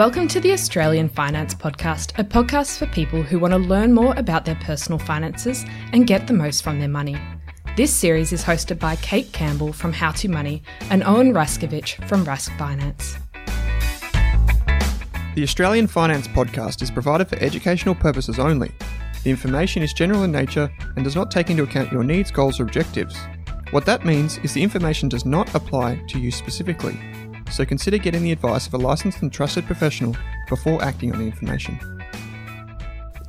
Welcome to the Australian Finance Podcast, a podcast for people who want to learn more about their personal finances and get the most from their money. This series is hosted by Kate Campbell from How to Money and Owen Raskovich from Rask Finance. The Australian Finance Podcast is provided for educational purposes only. The information is general in nature and does not take into account your needs, goals, or objectives. What that means is the information does not apply to you specifically so consider getting the advice of a licensed and trusted professional before acting on the information.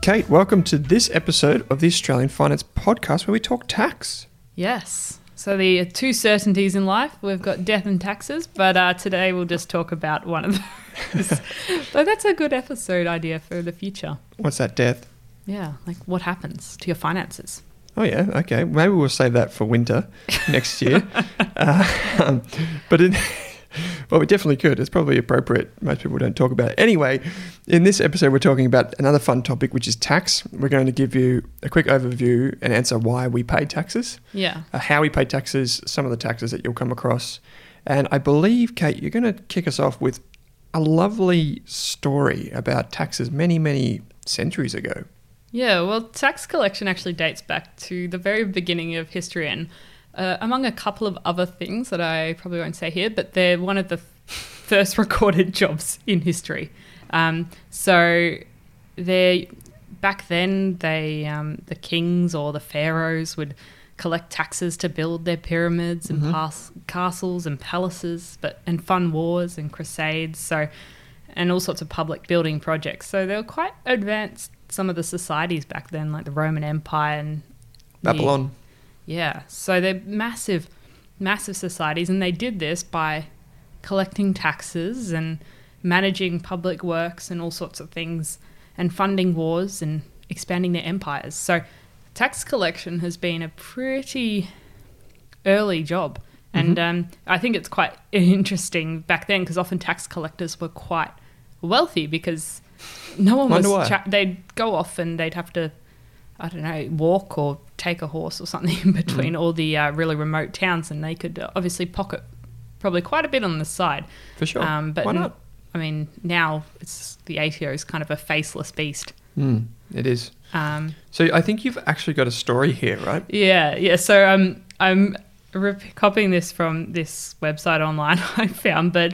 Kate, welcome to this episode of the Australian Finance Podcast where we talk tax. Yes. So the two certainties in life, we've got death and taxes, but uh, today we'll just talk about one of those. so that's a good episode idea for the future. What's that, death? Yeah, like what happens to your finances? Oh yeah, okay. Maybe we'll save that for winter next year. uh, um, but in well, we definitely could. It's probably appropriate. Most people don't talk about it. Anyway, in this episode, we're talking about another fun topic, which is tax. We're going to give you a quick overview and answer why we pay taxes. Yeah. Uh, how we pay taxes, some of the taxes that you'll come across. And I believe, Kate, you're going to kick us off with a lovely story about taxes many, many centuries ago. Yeah, well, tax collection actually dates back to the very beginning of history and uh, among a couple of other things that I probably won't say here, but they're one of the first recorded jobs in history. Um, so they back then they um, the kings or the pharaohs would collect taxes to build their pyramids and mm-hmm. pas- castles and palaces, but and fun wars and crusades. So and all sorts of public building projects. So they were quite advanced. Some of the societies back then, like the Roman Empire and Babylon. Yeah. So they're massive, massive societies, and they did this by collecting taxes and managing public works and all sorts of things and funding wars and expanding their empires. So tax collection has been a pretty early job. And mm-hmm. um, I think it's quite interesting back then because often tax collectors were quite wealthy because no one was. Cha- they'd go off and they'd have to I don't know, walk or take a horse or something in between mm. all the uh, really remote towns, and they could uh, obviously pocket probably quite a bit on the side. For sure. Um, but Why not? I mean, now it's the ATO is kind of a faceless beast. Mm, it is. Um, so I think you've actually got a story here, right? Yeah, yeah. So um, I'm copying this from this website online I found, but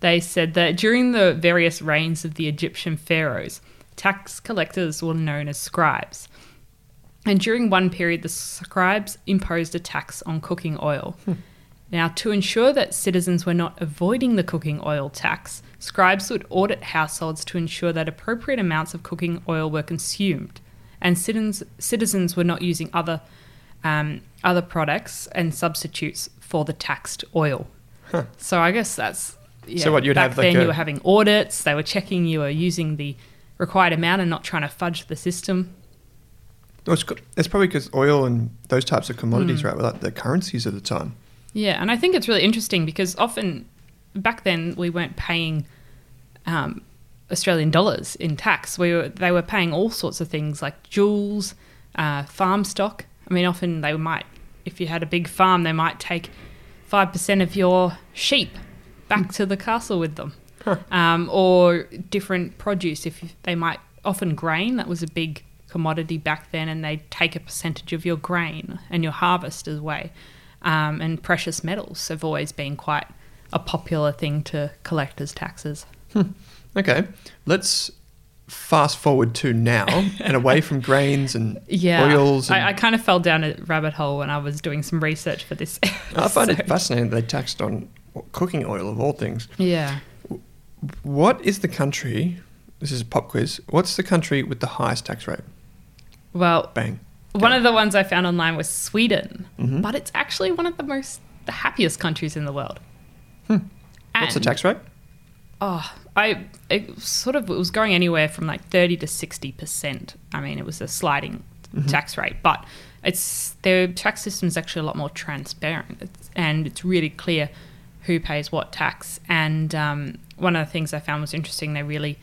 they said that during the various reigns of the Egyptian pharaohs, tax collectors were known as scribes. And during one period, the scribes imposed a tax on cooking oil. Hmm. Now, to ensure that citizens were not avoiding the cooking oil tax, scribes would audit households to ensure that appropriate amounts of cooking oil were consumed, and citizens, citizens were not using other um, other products and substitutes for the taxed oil. Huh. So I guess that's yeah, so. What you'd back have then, like a... you were having audits. They were checking you were using the required amount and not trying to fudge the system. It's, it's probably because oil and those types of commodities, mm. right, were like the currencies of the time. Yeah, and I think it's really interesting because often back then we weren't paying um, Australian dollars in tax. We were they were paying all sorts of things like jewels, uh, farm stock. I mean, often they might, if you had a big farm, they might take five percent of your sheep back to the castle with them, um, or different produce. If they might often grain that was a big commodity back then, and they take a percentage of your grain and your harvest as well. Um, and precious metals have always been quite a popular thing to collect as taxes. Okay, let's fast forward to now and away from grains and Yeah, oils. And, I, I kind of fell down a rabbit hole when I was doing some research for this. I find it fascinating they taxed on cooking oil of all things. Yeah. What is the country? This is a pop quiz. What's the country with the highest tax rate? Well, Bang. one of the ones I found online was Sweden, Mhm. but it's actually one of the most the happiest countries in the world. Hmm. What's the tax rate? Oh, I it sort of it was going anywhere from like thirty to sixty percent. I mean, it was a sliding tax rate, but it's their tax system is actually a lot more transparent, it's, and it's really clear who pays what tax. And um, one of the things I found was interesting. They really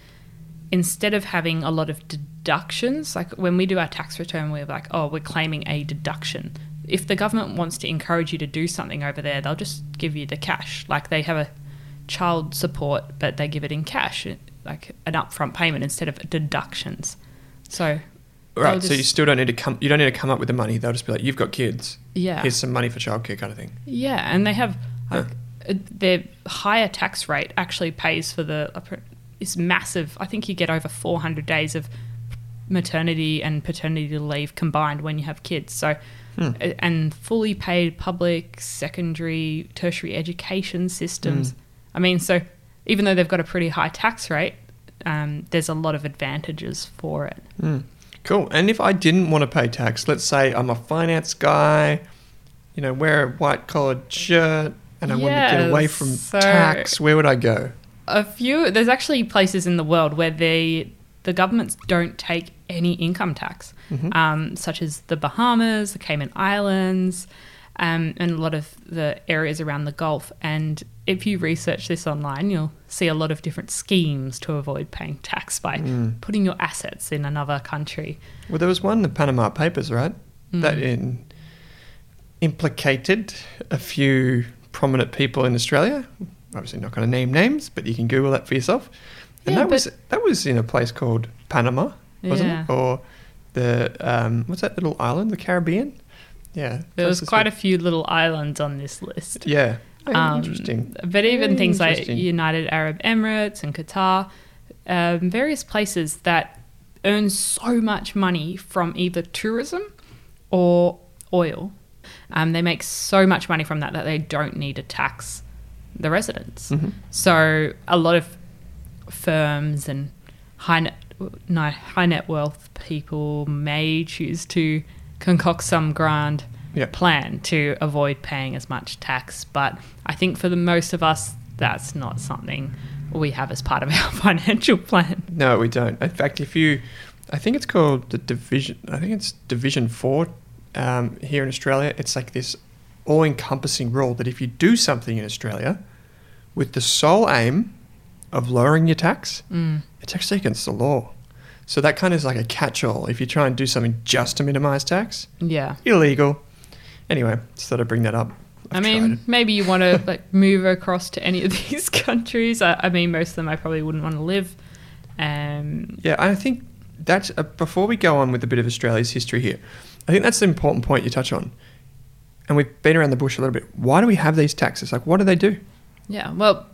instead of having a lot of deductions, like when we do our tax return, we're like, oh, we're claiming a deduction. If the government wants to encourage you to do something over there, they'll just give you the cash. Like they have a child support, but they give it in cash, like an upfront payment instead of deductions. So, Right. they'll So you still don't need to come. You don't need to come up with the money. They'll just be like, "You've got kids. yeah, Here's some money for childcare," kind of thing. yeah, and they have Huh. like uh, their higher tax rate actually pays for the is massive. I think you get over 400 days of maternity and paternity leave combined when you have kids. So, Hmm. and fully paid public, secondary, tertiary education systems. Hmm. I mean, so even though they've got a pretty high tax rate, um, there's a lot of advantages for it. Hmm. Cool. And if I didn't want to pay tax, let's say I'm a finance guy, you know, wear a white collared shirt, and I want to get away from so- tax, where would I go? a few there's actually places in the world where they the governments don't take any income tax Mhm. um, such as the bahamas the cayman islands um, and a lot of the areas around the gulf and if you research this online you'll see a lot of different schemes to avoid paying tax by Mm. putting your assets in another country Well, there was one, the Panama Papers, right? That Mm. in, implicated a few prominent people in Australia. Obviously, not going to name names, but you can Google that for yourself. And Yeah, that was that was in a place called Panama, wasn't Yeah. it? Or the um, what's that little island, the Caribbean? Yeah, there was quite a few little islands on this list yeah. Um, interesting. But even things like. United Arab Emirates and Qatar, um, various places that earn so much money from either tourism or oil. Um, they make so much money from that that they don't need to tax the residents. Mhm. So a lot of firms and high net, no, high net wealth people may choose to concoct some grand plan to avoid paying as much tax. But I think for the most of us, that's not something we have as part of our financial plan. No, we don't. In fact, if you, I think it's called the division. I think it's Division Four um, here in Australia. It's like this all-encompassing rule that if you do something in Australia with the sole aim of lowering your tax, Mm. it's actually against the law. So that kind of is like a catch-all. If you try and do something just to minimize tax, Yeah. illegal. Anyway, just thought I'd bring that up. i I've mean, tried maybe you want to like move across to any of these countries. I, I mean, most of them I probably wouldn't want to live. Um, Yeah, I think that's uh, before we go on with a bit of Australia's history here. I think that's the important point you touch on. And we've been around the bush a little bit. Why do we have these taxes? Like, what do they do? yeah. Well,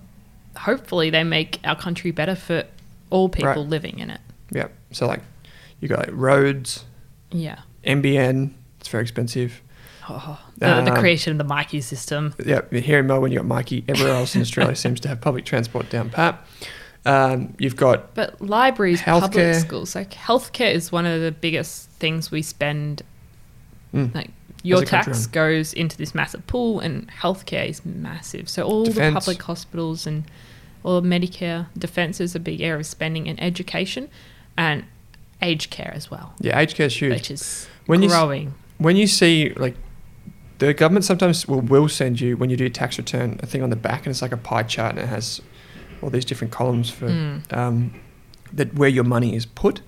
hopefully they make our country better for all people Right. living in it. Yeah. So, like, you got like roads, Yeah. NBN. It's very expensive. Oh, the, the Um, creation of the myki system. Yeah. Here in Melbourne, you got myki. Everywhere else in Australia seems to have public transport down pat. Um, you've got But libraries, public Healthcare. schools, like healthcare is one of the biggest things we spend. mm, Like your country, tax um, goes into this massive pool, and healthcare is massive. So all Defence. the public hospitals and all Medicare, defence is a big area of spending, and education, and aged care as well, yeah, aged care is huge. which is When you growing. when you see like the government sometimes will, will send you when you do tax return a thing on the back, and it's like a pie chart, and it has all these different columns for Mm. um, that where your money is put.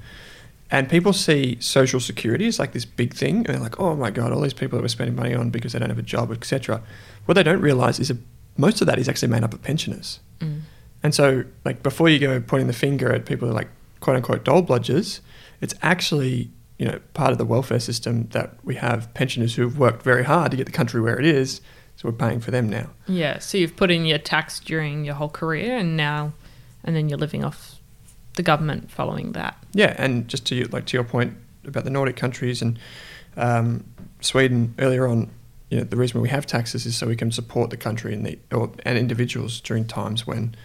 And people see social security as like this big thing, and they're like, "Oh my god, all these people that we're spending money on because they don't have a job, etc." What they don't realize is that most of that is actually made up of pensioners. Mm. And so, like, before you go pointing the finger at people who are like quote unquote dole bludgers, it's actually, you know, part of the welfare system that we have pensioners who've worked very hard to get the country where it is. So we're paying for them now. Yeah, so you've put in your tax during your whole career, and now, and then you're living off the government following that. Yeah. And just to like, to your point about the Nordic countries and um, Sweden earlier on, you know, the reason we have taxes is so we can support the country and the, or, and individuals during times when,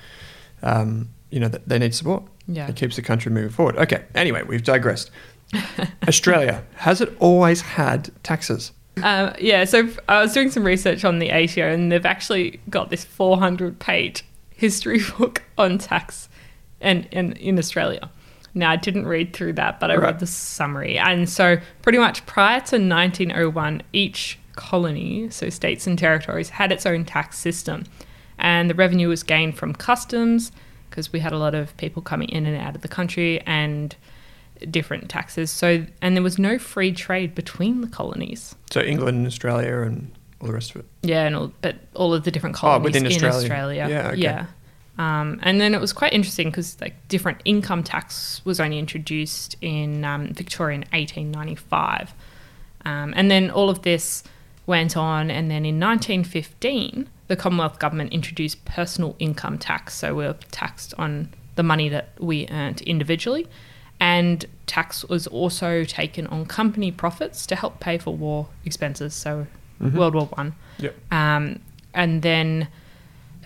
um, you know, they need support. Yeah. It keeps the country moving forward. Okay. Anyway, we've digressed. Australia has it always had taxes? Uh, yeah, so I was doing some research on the ATO, and they've actually got this 400 page history book on tax and, and in Australia. Now, I didn't read through that, but I Right. read the summary. And so, pretty much prior to 1901, each colony, so states and territories, had its own tax system. And the revenue was gained from customs, because we had a lot of people coming in and out of the country, and different taxes. So, and there was no free trade between the colonies. So England and Australia and all the rest of it. Yeah, and all, but all of the different colonies Oh, within in Australia. Australia. Yeah, okay. Yeah. Um, and then it was quite interesting because like different income tax was only introduced in um, Victoria in 1895, um, and then all of this went on. And then in 1915, the Commonwealth government introduced personal income tax, so we were taxed on the money that we earned individually, and tax was also taken on company profits to help pay for war expenses. So World War One. Yep. Um, and then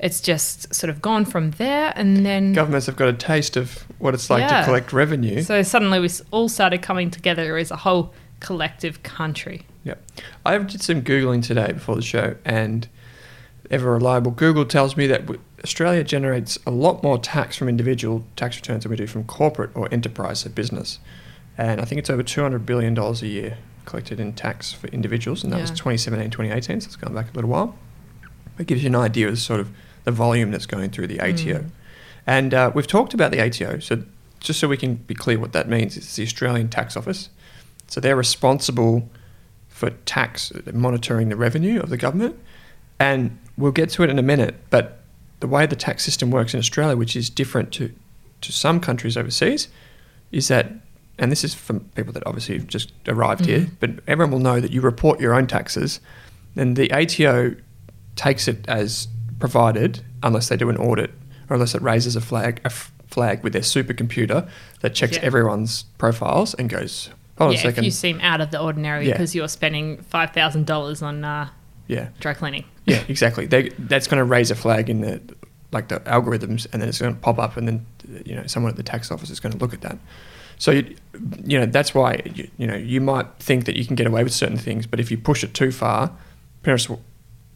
it's just sort of gone from there. And then Governments have got a taste of what it's like Yeah. to collect revenue. so suddenly we all started coming together as a whole collective country. Yep. I did some Googling today before the show, and ever reliable Google tells me that Australia generates a lot more tax from individual tax returns than we do from corporate or enterprise, so business. And I think it's over $200 billion a year collected in tax for individuals, and that was 2017, 2018, so it's gone back a little while. It gives you an idea of the sort of the volume that's going through the ATO. Mm. And uh, we've talked about the ATO, so just so we can be clear what that means, it's the Australian Tax Office. So they're responsible for tax, monitoring the revenue of the government. And we'll get to it in a minute, but the way the tax system works in Australia, which is different to, to some countries overseas, is that, and this is from people that obviously have just arrived here, Mhm. but everyone will know that you report your own taxes, and the ATO takes it as provided unless they do an audit or unless it raises a flag, a f- flag with their supercomputer that checks Yeah. everyone's profiles and goes, hold on yeah, a second. if you seem out of the ordinary Yeah. because you're spending five thousand dollars on uh, yeah. dry cleaning. Yeah, exactly. They, that's going to raise a flag in the like the algorithms, and then it's going to pop up, and then you know someone at the tax office is going to look at that. So you, you know that's why you, you know you might think that you can get away with certain things, but if you push it too far, parents will,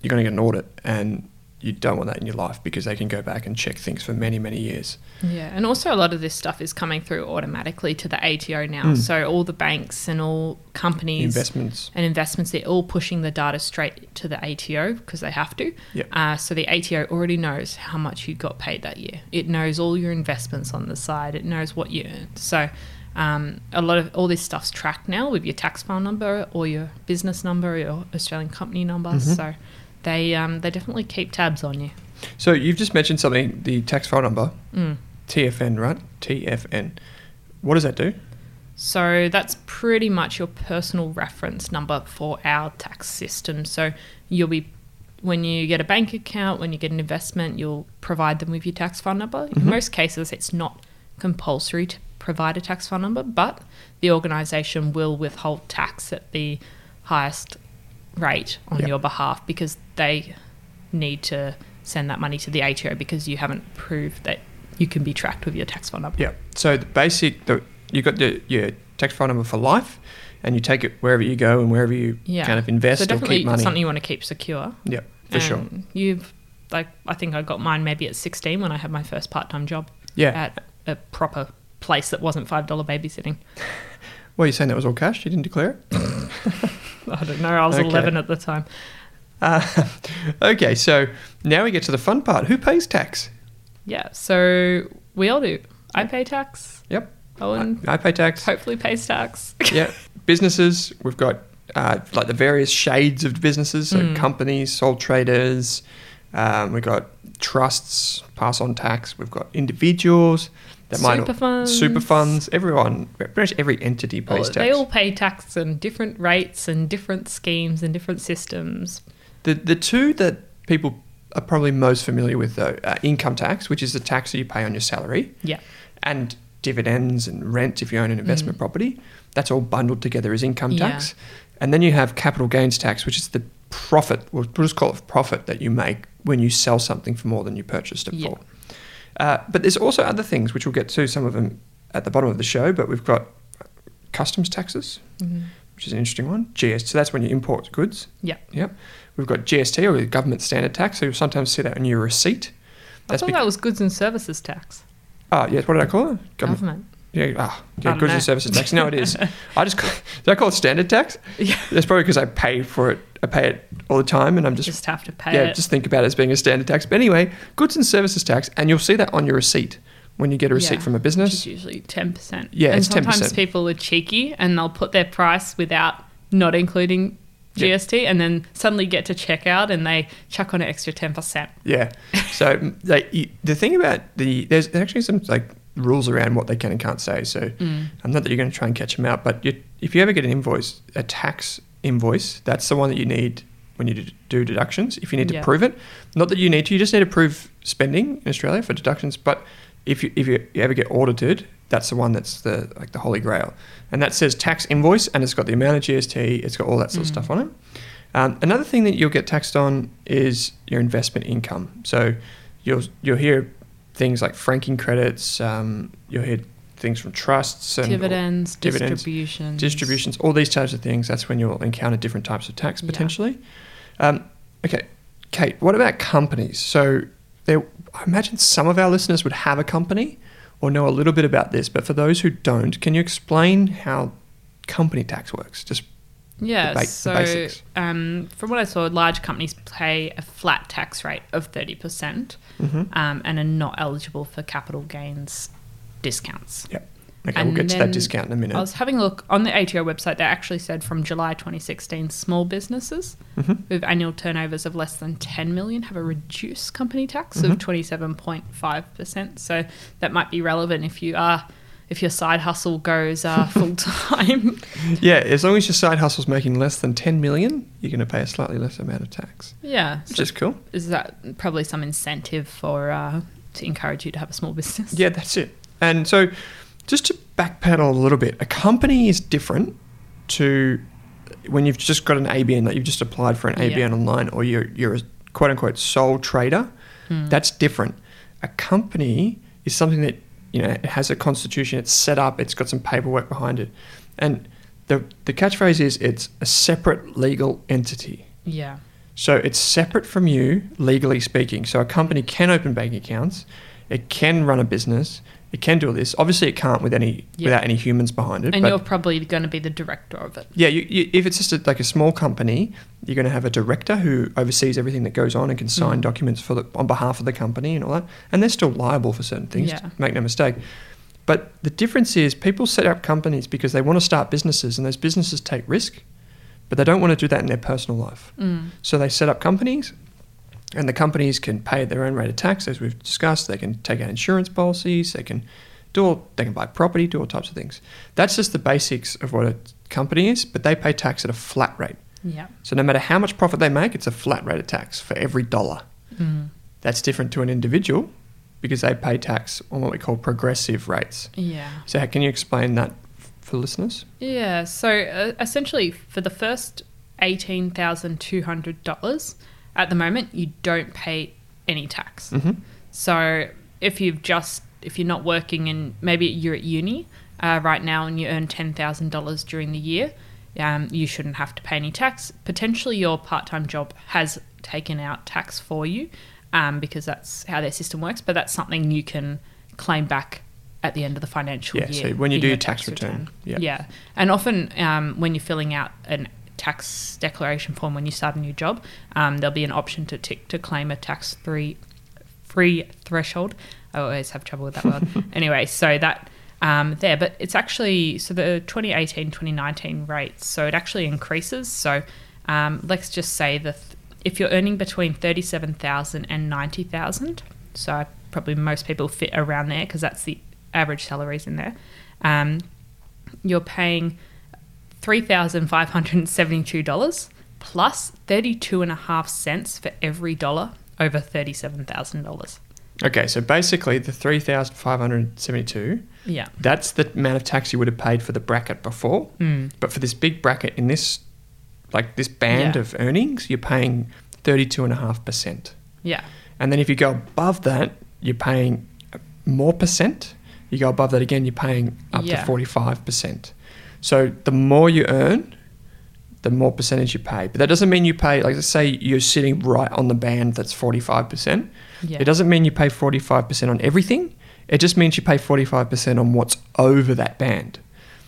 you're going to get an audit, and you don't want that in your life because they can go back and check things for many many years. Yeah, and also a lot of this stuff is coming through automatically to the ATO now. Mm. So all the banks and all companies Investments. and investments, they're all pushing the data straight to the ATO because they have to. Yep. Uh, so the ATO already knows how much you got paid that year. It knows all your investments on the side. It knows what you earned. So um, a lot of all this stuff's tracked now with your tax file number or your business number or your Australian company number. Mhm. So they um, they definitely keep tabs on you. So you've just mentioned something, the tax file number, Mm. TFN, right? TFN. What does that do? So that's pretty much your personal reference number for our tax system. So you'll be when you get a bank account, when you get an investment, you'll provide them with your tax file number. Mhm. In most cases, it's not compulsory to provide a tax file number, but the organisation will withhold tax at the highest rate on Yep. your behalf because they need to send that money to the ATO because you haven't proved that you can be tracked with your tax file number. Yeah. So the basic, the, you got the, your tax file number for life, and you take it wherever you go and wherever you Yeah. kind of invest so or keep money. something you want to keep secure. Yeah, for sure. You've like I think I got mine maybe at 16 when I had my first part-time job Yeah. at a proper place that wasn't five dollar babysitting. well, you're saying that was all cash? You didn't declare it? I don't know. I was Okay. 11 at the time. Uh, okay, so now we get to the fun part. Who pays tax? Yeah, so we all do. I pay tax. Yep. Owen I, I pay tax. hopefully pays tax. yeah. Businesses, we've got uh, like the various shades of businesses, so companies, sole traders, um, we've got trusts, pass on tax, we've got individuals that might Super funds. super funds, everyone, pretty much every entity pays tax. they all pay tax and different rates and different schemes and different systems. The the two that people are probably most familiar with though, are income tax, which is the tax that you pay on your salary, Yeah. and dividends and rent if you own an investment property. That's all bundled together as income Mm. Yeah. tax. And then you have capital gains tax, which is the profit, we'll just call it profit that you make when you sell something for more than you purchased it Yeah. for. Uh, but there's also other things, which we'll get to, some of them at the bottom of the show, but we've got customs taxes, Mm-hmm. which is an interesting one. GST, so that's when you import goods. Yeah. Yep. We've got GST or the government standard tax. So you'll sometimes see that on your receipt. That's I thought bec- that was goods and services tax. Ah, yes. What did I call it? Government. Yeah. Ah, yeah. Goods know. and services tax. No, it is. I just call, did I call it standard tax? Yeah. That's probably because I pay for it. I pay it all the time, and I'm just, Just have to pay yeah, it. just think about it as being a standard tax. But anyway, goods and services tax, and you'll see that on your receipt when you get a receipt Yeah, from a business. is usually 10%. Yeah, and it's sometimes 10%. people are cheeky and they'll put their price without not including. GST and then suddenly get to checkout and they chuck on an extra 10%. Yeah. So like you, the thing about the there's actually some like rules around what they can and can't say. So Mm. I'm not that you're going to try and catch them out, but you, if you ever get an invoice, a tax invoice, that's the one that you need when you do- deductions. If you need to Yeah. prove it, not that you need to, you just need to prove spending in Australia for deductions. But if you if you, you ever get audited, that's the one that's the like the holy grail, and that says tax invoice, and it's got the amount of GST, it's got all that sort of stuff on it. Um, another thing that you'll get taxed on is your investment income. So you'll you'll hear things like franking credits. Um, you'll hear things from trusts and dividends, dividends, distributions. distributions, all these types of things. That's when you'll encounter different types of tax Yeah. potentially. Um, okay, Kate, what about companies? So there, I imagine some of our listeners would have a company or know a little bit about this, but for those who don't, can you explain how company tax works? Just Yeah, ba- so um, from what I saw, large companies pay a flat tax rate of 30% Mhm. um, and are not eligible for capital gains discounts. Yep. Okay, And we'll get to that discount in a minute. I was having a look on the ATO website. They actually said from July 2016, small businesses Mhm. with annual turnovers of less than 10 million have a reduced company tax Mhm. of 27.5%. So that might be relevant if you are if your side hustle goes uh, full time. Yeah, as long as your side hustle's making less than 10 million, you're going to pay a slightly less amount of tax, yeah, which so is cool. is that probably some incentive for uh, to encourage you to have a small business? Yeah, that's it. And so, just to backpedal a little bit, a company is different to when you've just got an ABN, like you've just applied for an ABN Yeah. online, or you're you're a quote unquote sole trader. Hmm. That's different. A company is something that you know it has a constitution, it's set up, it's got some paperwork behind it, and the the catchphrase is it's a separate legal entity. Yeah. So it's separate from you, legally speaking. So a company can open bank accounts, it can run a business, it can do all this. Obviously, it can't with any Yeah. without any humans behind it. And you're probably going to be the director of it. yeah, you, you, if it's just a, like a small company, you're going to have a director who oversees everything that goes on and can sign Mm. documents for the on behalf of the company and all that. And they're still liable for certain things. Yeah. Make no mistake. But the difference is people set up companies because they want to start businesses, and those businesses take risk, but they don't want to do that in their personal life. Mm. So they set up companies, and the companies can pay their own rate of tax, as we've discussed. They can take out insurance policies. They can do all, they can buy property, do all types of things. That's just the basics of what a company is, but they pay tax at a flat rate. Yeah. So no matter how much profit they make, it's a flat rate of tax for every dollar. Mm. That's different to an individual because they pay tax on what we call progressive rates. Yeah. So how can you explain that for listeners? Yeah. So uh, essentially, for the first eighteen thousand two hundred dollars, at the moment, you don't pay any tax. hmm So if you've just if you're not working and maybe you're at uni uh, right now and you earn ten thousand dollars during the year, um, you shouldn't have to pay any tax. Potentially, your part-time job has taken out tax for you um, because that's how their system works. But that's something you can claim back at the end of the financial Yeah, year. so when you do your your tax return, yeah. yeah, and often um, when you're filling out an tax declaration form when you start a new job, um, there'll be an option to tick to claim a tax free free threshold. I always have trouble with that word. anyway, so that um, there, but it's actually so the 2018 2019 rates. So it actually increases. So um, let's just say that if you're earning between 37,000 and 90,000, so probably most people fit around there because that's the average salaries in there. Um, you're paying $3,572 plus 32 and a half cents for every dollar over $37,000. Okay, so basically the 3,572, Yeah. that's the amount of tax you would have paid for the bracket before. Mm. But for this big bracket in this, like this band Yeah. of earnings, you're paying 32.5%. Yeah. And then if you go above that, you're paying more percent. You go above that again, you're paying up Yeah. to 45%. So the more you earn, the more percentage you pay. But that doesn't mean you pay, like, let's say you're sitting right on the band that's 45%. Yeah. It doesn't mean you pay 45% on everything. It just means you pay 45% on what's over that band.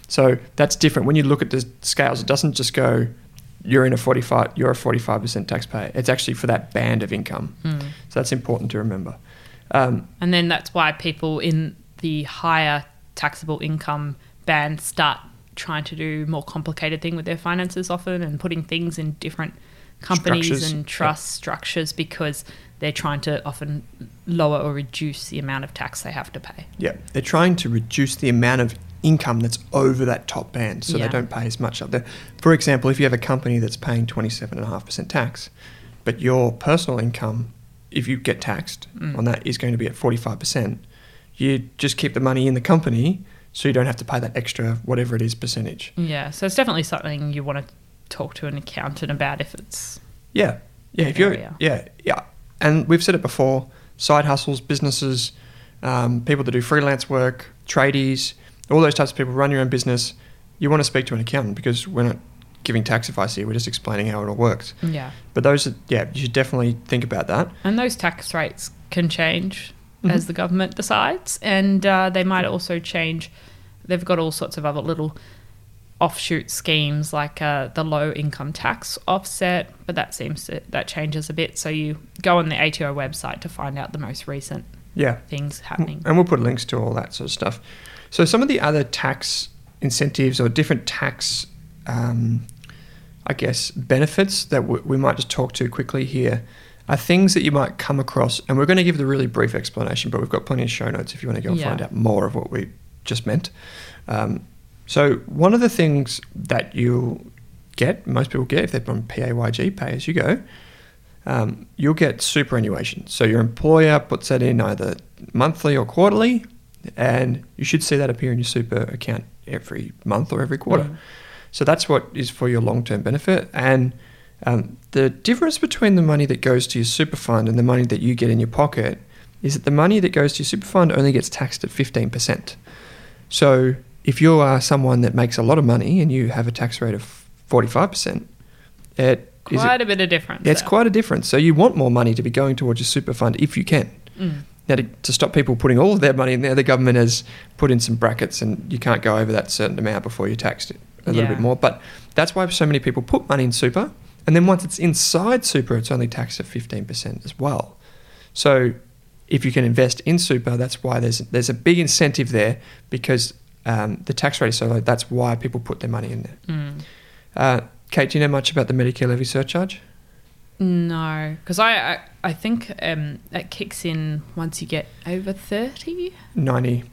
So that's different. When you look at the scales, it doesn't just go, you're in a 45, you're a 45% taxpayer. It's actually for that band of income. Mm. So that's important to remember. Um, And then that's why people in the higher taxable income band start trying to do more complicated thing with their finances often and putting things in different companies Structures, and trust structures because they're trying to often lower or reduce the amount of tax they have to pay. yeah, they're trying to reduce the amount of income that's over that top band so Yeah. they don't pay as much up there. For example, if you have a company that's paying 27.5% tax, but your personal income, if you get taxed Mm. on that, is going to be at 45%, you just keep the money in the company so you don't have to pay that extra, whatever it is, percentage. Yeah, so it's definitely something you want to talk to an accountant about if it's Yeah, yeah. If you're, area. yeah, yeah, and we've said it before: side hustles, businesses, um, people that do freelance work, tradies, all those types of people run your own business. You want to speak to an accountant because we're not giving tax advice here; we're just explaining how it all works. yeah. But those, are, yeah, you should definitely think about that. And those tax rates can change Mhm. as the government decides, and uh, they might also change. They've got all sorts of other little offshoot schemes like uh, the low income tax offset, but that seems to, that changes a bit. So you go on the ATO website to find out the most recent Yeah, things happening. and we'll put links to all that sort of stuff. So some of the other tax incentives or different tax, um, I guess, benefits that w- we might just talk to quickly here are things that you might come across. And we're going to give the really brief explanation, but we've got plenty of show notes if you want to go and Yeah. find out more of what we just meant. Um, so one of the things that you'll get, most people get if they're on PAYG, pay as you go, um, you'll get superannuation. So your employer puts that in either monthly or quarterly, and you should see that appear in your super account every month or every quarter. Mm. So that's what is for your long term benefit. And um, the difference between the money that goes to your super fund and the money that you get in your pocket is that the money that goes to your super fund only gets taxed at 15%. So if you are someone that makes a lot of money and you have a tax rate of 45%, it is Quite a bit of difference. it's quite a difference. So you want more money to be going towards your super fund if you can. Mm. Now, to, to stop people putting all of their money in there, the government has put in some brackets, and you can't go over that certain amount before you're taxed a little Yeah. bit more. But that's why so many people put money in super, and then once it's inside super, it's only taxed at fifteen percent as well. So if you can invest in super, that's why there's there's a big incentive there because um, the tax rate is so low. That's why people put their money in there. Mm. Uh, Kate, do you know much about the Medicare levy surcharge? No, because I, I I think um, it kicks in once you get over thirty. 90.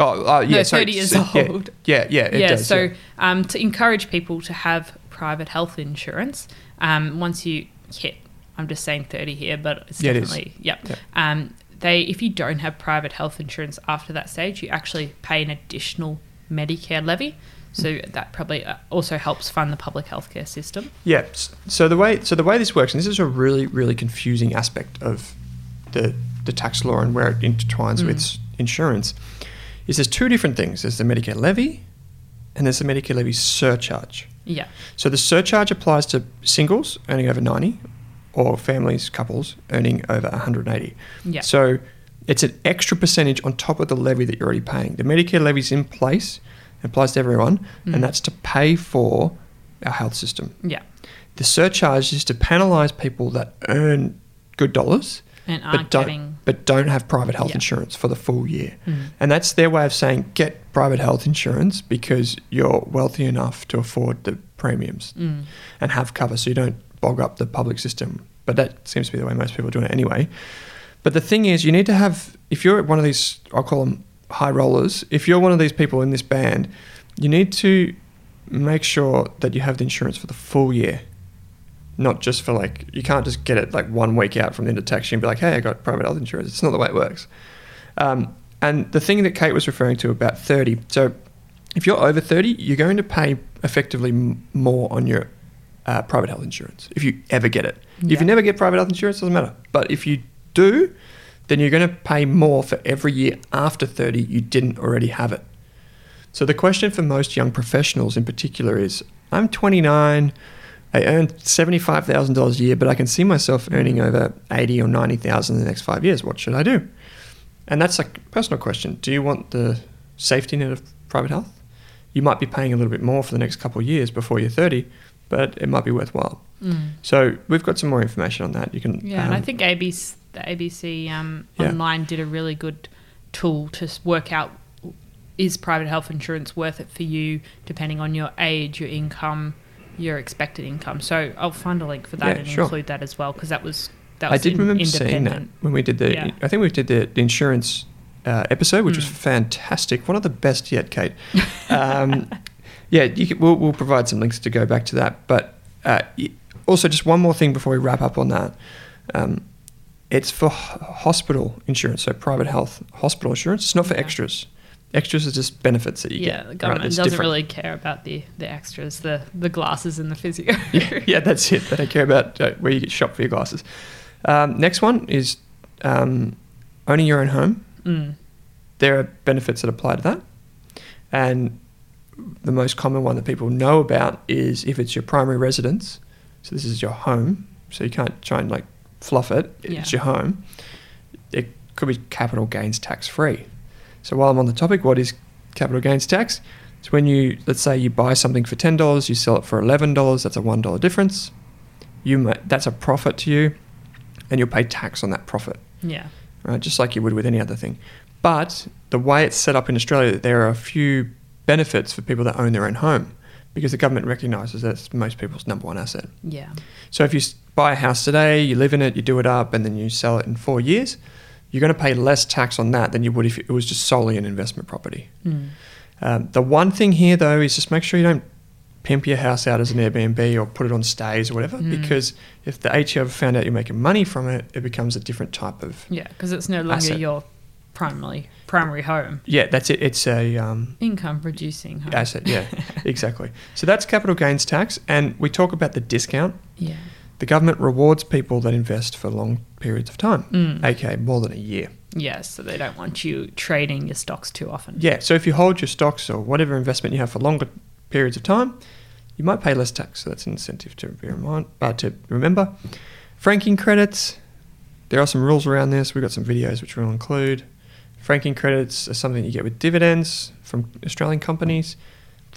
Oh, uh, yeah, No, sorry, 30 years so- yeah, old. Yeah, yeah, it yeah, does. so yeah. Um, to encourage people to have private health insurance, um, once you hit, I'm just saying 30 here, but it's Yeah, it definitely, yep. Yeah. Um, they, if you don't have private health insurance after that stage, you actually pay an additional Medicare levy. So Mm. that probably uh, also helps fund the public healthcare system. Yeah. So the way so the way this works, and this is a really really confusing aspect of the the tax law and where it intertwines with insurance, is there's two different things. There's the Medicare levy, and there's the Medicare levy surcharge. Yeah. So the surcharge applies to singles earning over 90 or families, couples earning over 180. Yeah. So it's an extra percentage on top of the levy that you're already paying. The Medicare levy is in place, it applies to everyone, Mm. and that's to pay for our health system. Yeah. The surcharge is to penalise people that earn good dollars And aren't don't getting. But don't have private health Yeah. insurance for the full year. Mm. And that's their way of saying get private health insurance because you're wealthy enough to afford the premiums Mm. and have cover so you don't bog up the public system. But that seems to be the way most people are doing it anyway. But the thing is, you need to have, if you're one of these, I'll call them high rollers, if you're one of these people in this band, you need to make sure that you have the insurance for the full year. Not just for like, you can't just get it like one week out from the end of tax year and be like, hey, I got private health insurance. It's not the way it works. Um, and the thing that Kate was referring to about 30. So if you're over 30, you're going to pay effectively m- more on your uh, private health insurance if you ever get it. If you never get private health insurance, doesn't matter. But if you do, then you're going to pay more for every year after 30 you didn't already have it. So the question for most young professionals in particular is I'm 29, I earn $75,000 a year, but I can see myself earning over 80 or 90,000 in the next 5 years. What should I do? And that's a personal question. Do you want the safety net of private health? You might be paying a little bit more for the next couple of years before you're 30, but it might be worthwhile. Mm. So we've got some more information on that. You can Yeah, and I um, think ABC, the ABC um, Yeah. online did a really good tool to work out is private health insurance worth it for you, depending on your age, your income, your expected income. So I'll find a link for that Yeah, and sure. include that as well because that was that was I did in- remember seeing that when we did the. Yeah. I think we did the, insurance uh, episode, which was Mm. fantastic. One of the best yet, Kate. Um, yeah, you can, we'll, we'll provide some links to go back to that. But uh, also, just one more thing before we wrap up on that. Um, it's for hospital insurance, so private health hospital insurance. It's not for Yeah. extras. Extras are just benefits that you Yeah, get. Yeah, the right? government It's doesn't different. really care about the, the extras, the the glasses and the physio. yeah, yeah, that's it. They don't care about uh, where you get shop for your glasses. Um, next one is um, owning your own home. Mm. There are benefits that apply to that. And the most common one that people know about is if it's your primary residence. So this is your home. So you can't try and like fluff it. It's Yeah. your home. It could be capital gains tax free. So while I'm on the topic, what is capital gains tax? It's when you, let's say you buy something for $10, you sell it for $11, that's a $1 difference. You That's a profit to you, and you'll pay tax on that profit Yeah. right? Just like you would with any other thing. But the way it's set up in Australia, there are a few benefits for people that own their own home because the government recognises that's most people's number one asset. Yeah. So if you buy a house today, you live in it, you do it up, and then you sell it in four years, you're going to pay less tax on that than you would if it was just solely an investment property. Mm. Um, the one thing here, though, is just make sure you don't pimp your house out as an Airbnb or put it on stays or whatever, Mm. because if the ATO ever found out you're making money from it, it becomes a different type of Yeah, because it's no longer Asset. your primary primary home. yeah. That's it. It's a um, Income producing home. asset. Yeah, exactly. So that's capital gains tax, and we talk about the discount. Yeah. The government rewards people that invest for long periods of time, Mm. aka more than a year. Yeah, so they don't want you trading your stocks too often. Yeah. So if you hold your stocks or whatever investment you have for longer periods of time, you might pay less tax. So that's an incentive to bear in mind. Uh, to remember, franking credits. There are some rules around this. We've got some videos which we'll include. Franking credits are something you get with dividends from Australian companies.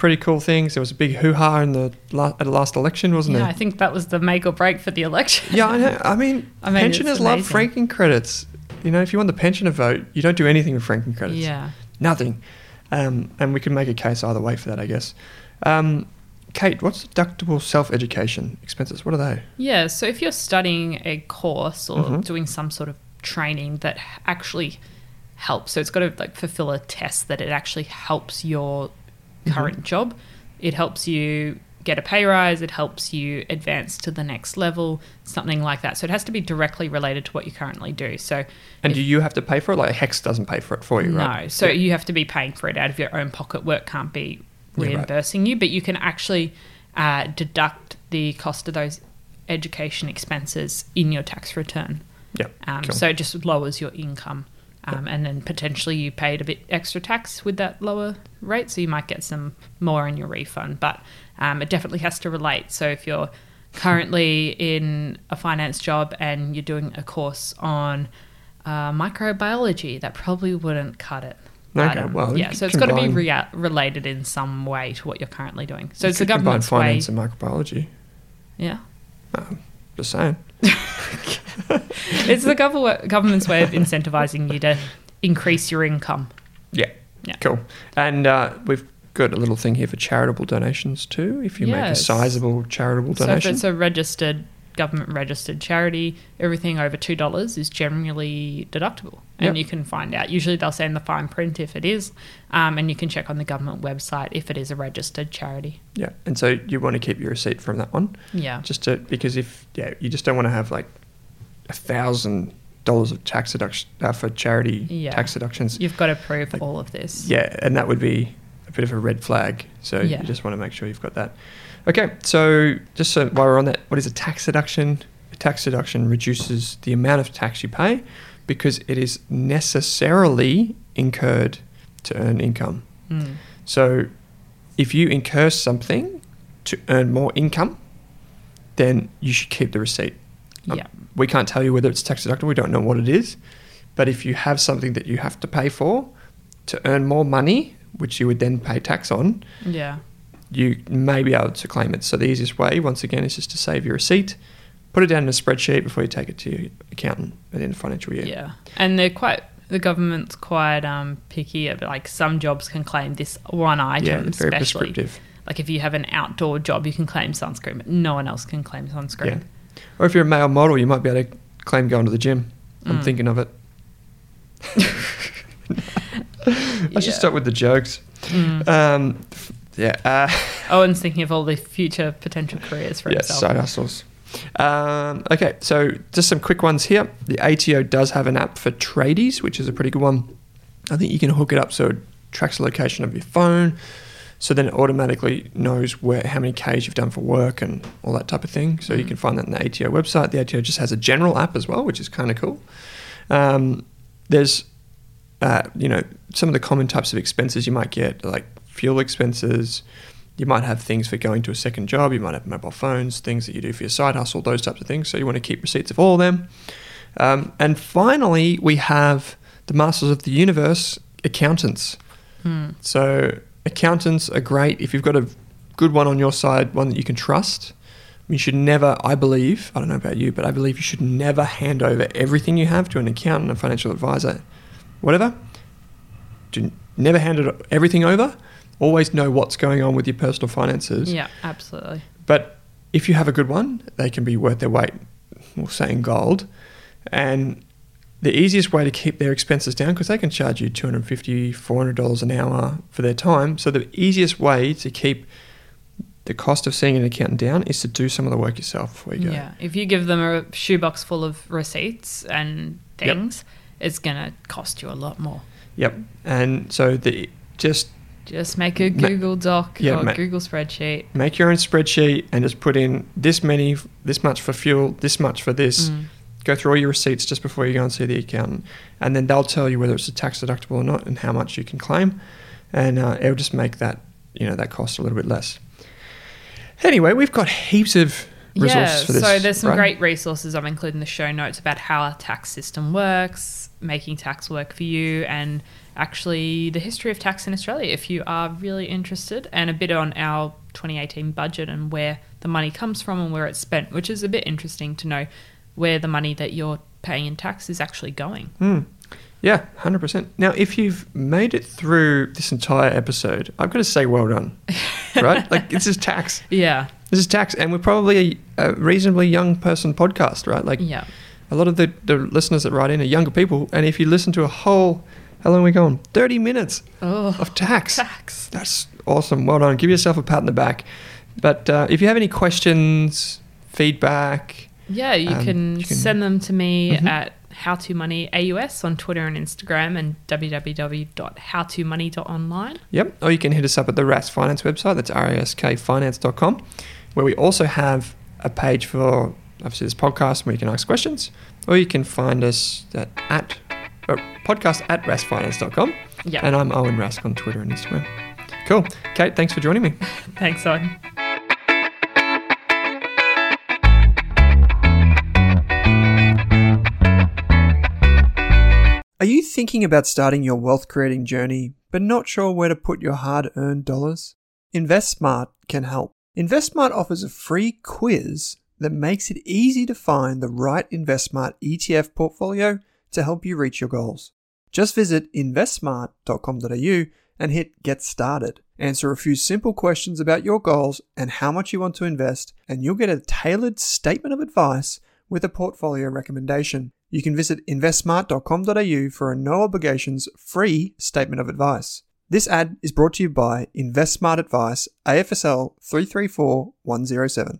Pretty cool things. There was a big hoo ha in the la- at the last election, wasn't it? Yeah. I think that was the make or break for the election. Yeah, I know. I mean, I mean, pensioners love franking credits. You know, if you want the pensioner vote, you don't do anything with franking credits. yeah. Nothing. Um, and we can make a case either way for that, I guess. Um, Kate, what's deductible self education expenses? What are they? Yeah, so if you're studying a course or Mhm. doing some sort of training that actually helps, so it's got to like fulfill a test that it actually helps your Current job. It helps you get a pay rise, it helps you advance to the next level, something like that. So it has to be directly related to what you currently do. So And if- do you have to pay for it? Like HECS doesn't pay for it for you, right? no, so you have to be paying for it out of your own pocket. Work can't be Yeah, right. reimbursing you, but you can actually uh, deduct the cost of those education expenses in your tax return. Yeah. Um, cool. So it just lowers your income. Um, and then potentially you paid a bit extra tax with that lower rate, so you might get some more in your refund. But um, it definitely has to relate. So if you're currently in a finance job and you're doing a course on uh, microbiology, that probably wouldn't cut it. Okay, um, well, yeah, so it's got to be rea- related in some way to what you're currently doing. So it's the government's way. finance and microbiology. Yeah. Just saying. It's the gov- government's way of incentivizing you to increase your income. Yeah. Yeah. Cool. And uh, we've got a little thing here for charitable donations too. If you make a Yes. sizable charitable So if donation. it's a registered, government registered charity, everything over $2 is generally deductible. And Yep. you can find out. Usually they'll say in the fine print if it is, um, and you can check on the government website if it is a registered charity. yeah. And so you want to keep your receipt from that one. Yeah. Just to, because if, yeah, you just don't want to have like a thousand dollars of tax deduction uh, for charity Yeah. tax deductions. You've got to prove Like- all of this. Yeah, and that would be a bit of a red flag. So Yeah. you just want to make sure you've got that. Okay, so just so while we're on that, what is a tax deduction? A tax deduction reduces the amount of tax you pay because it is necessarily incurred to earn income. Mm. So if you incur something to earn more income, then you should keep the receipt. Um, Yeah. we can't tell you whether it's tax deductible. We don't know what it is. But if you have something that you have to pay for to earn more money, which you would then pay tax on, Yeah. you may be able to claim it. So the easiest way, once again, is just to save your receipt, put it down in a spreadsheet before you take it to your accountant at the end of the financial year. Yeah. And they're quite, the government's quite um, picky. Like some jobs can claim this one item, Yeah, very especially. prescriptive. Like if you have an outdoor job, you can claim sunscreen, but no one else can claim sunscreen. Yeah. Or if you're a male model, you might be able to claim going to the gym. I'm Mm. thinking of it. Yeah. just start with the jokes. Mm. Um, yeah. Uh, Owen's thinking of all the future potential careers for yes, himself. side hustles. Um, okay, so just some quick ones here. The ATO does have an app for tradies, which is a pretty good one. I think you can hook it up so it tracks the location of your phone, so then it automatically knows where how many Ks you've done for work and all that type of thing. So you Mm. can find that in the ATO website. The ATO just has a general app as well, which is kind of cool. Um, there's, uh, you know, some of the common types of expenses you might get, like fuel expenses. You might have things for going to a second job. You might have mobile phones, things that you do for your side hustle, those types of things. So you want to keep receipts of all of them. Um, and finally, we have the Masters of the Universe accountants. Mm. So accountants are great if you've got a good one on your side, one that you can trust. You should never, I believe, I don't know about you, but I believe you should never hand over everything you have to an accountant, a financial advisor, whatever. Do never hand it everything over. Always know what's going on with your personal finances. Yeah, absolutely. But if you have a good one, they can be worth their weight, we'll say in gold. And the easiest way to keep their expenses down, because they can charge you $250, $400 an hour for their time. So the easiest way to keep the cost of seeing an accountant down is to do some of the work yourself before you go. Yeah. If you give them a shoebox full of receipts and Yep. It's going to cost you a lot more. Yep. And so the just Just make a Ma- Google Doc Yeah, or ma- Google spreadsheet. make your own spreadsheet and just put in this many, this much for fuel, this much for this. Mm. go through all your receipts just before you go and see the accountant, and then they'll tell you whether it's a tax deductible or not and how much you can claim, and uh, it'll just make that you know that cost a little bit less. Anyway, we've got heaps of resources yeah, for this. so there's some right? great resources I've included in the show notes about how our tax system works, making tax work for you, and actually the history of tax in Australia if you are really interested, and a bit on our 2018 budget and where the money comes from and where it's spent, which is a bit interesting to know where the money that you're paying in tax is actually going. Hmm. Yeah, hundred percent. Now, if you've made it through this entire episode, I've got to say, well done. right? Like this is tax. Yeah, This is tax, and we're probably a, a reasonably young person podcast, right? Like yeah. A lot of the, the listeners that write in are younger people, and if you listen to a whole, how long are we going? Thirty minutes Oh, of tax. tax. That's awesome. Well done. Give yourself a pat in the back. But uh, if you have any questions, feedback, Yeah, you, Um, can, you can- send them to me Mhm. at howtomoney.aus on Twitter and Instagram and www.howtomoney.online. Yep. Or you can hit us up at the Rask Finance website. That's raskfinance.com, where we also have a page for obviously this podcast where you can ask questions, or you can find us at, at uh, podcast at raskfinance.com. Yeah. And I'm Owen Rask on Twitter and Instagram. Cool. Kate, thanks for joining me. Thanks, Owen. Are you thinking about starting your wealth creating journey, but not sure where to put your hard earned dollars? InvestSmart can help. InvestSmart offers a free quiz that makes it easy to find the right InvestSmart ETF portfolio to help you reach your goals. Just visit investsmart.com.au and hit Get Started. Answer a few simple questions about your goals and how much you want to invest, and you'll get a tailored statement of advice with a portfolio recommendation. You can visit investsmart.com.au for a no obligations free statement of advice. This ad is brought to you by InvestSmart Advice AFSL 334107.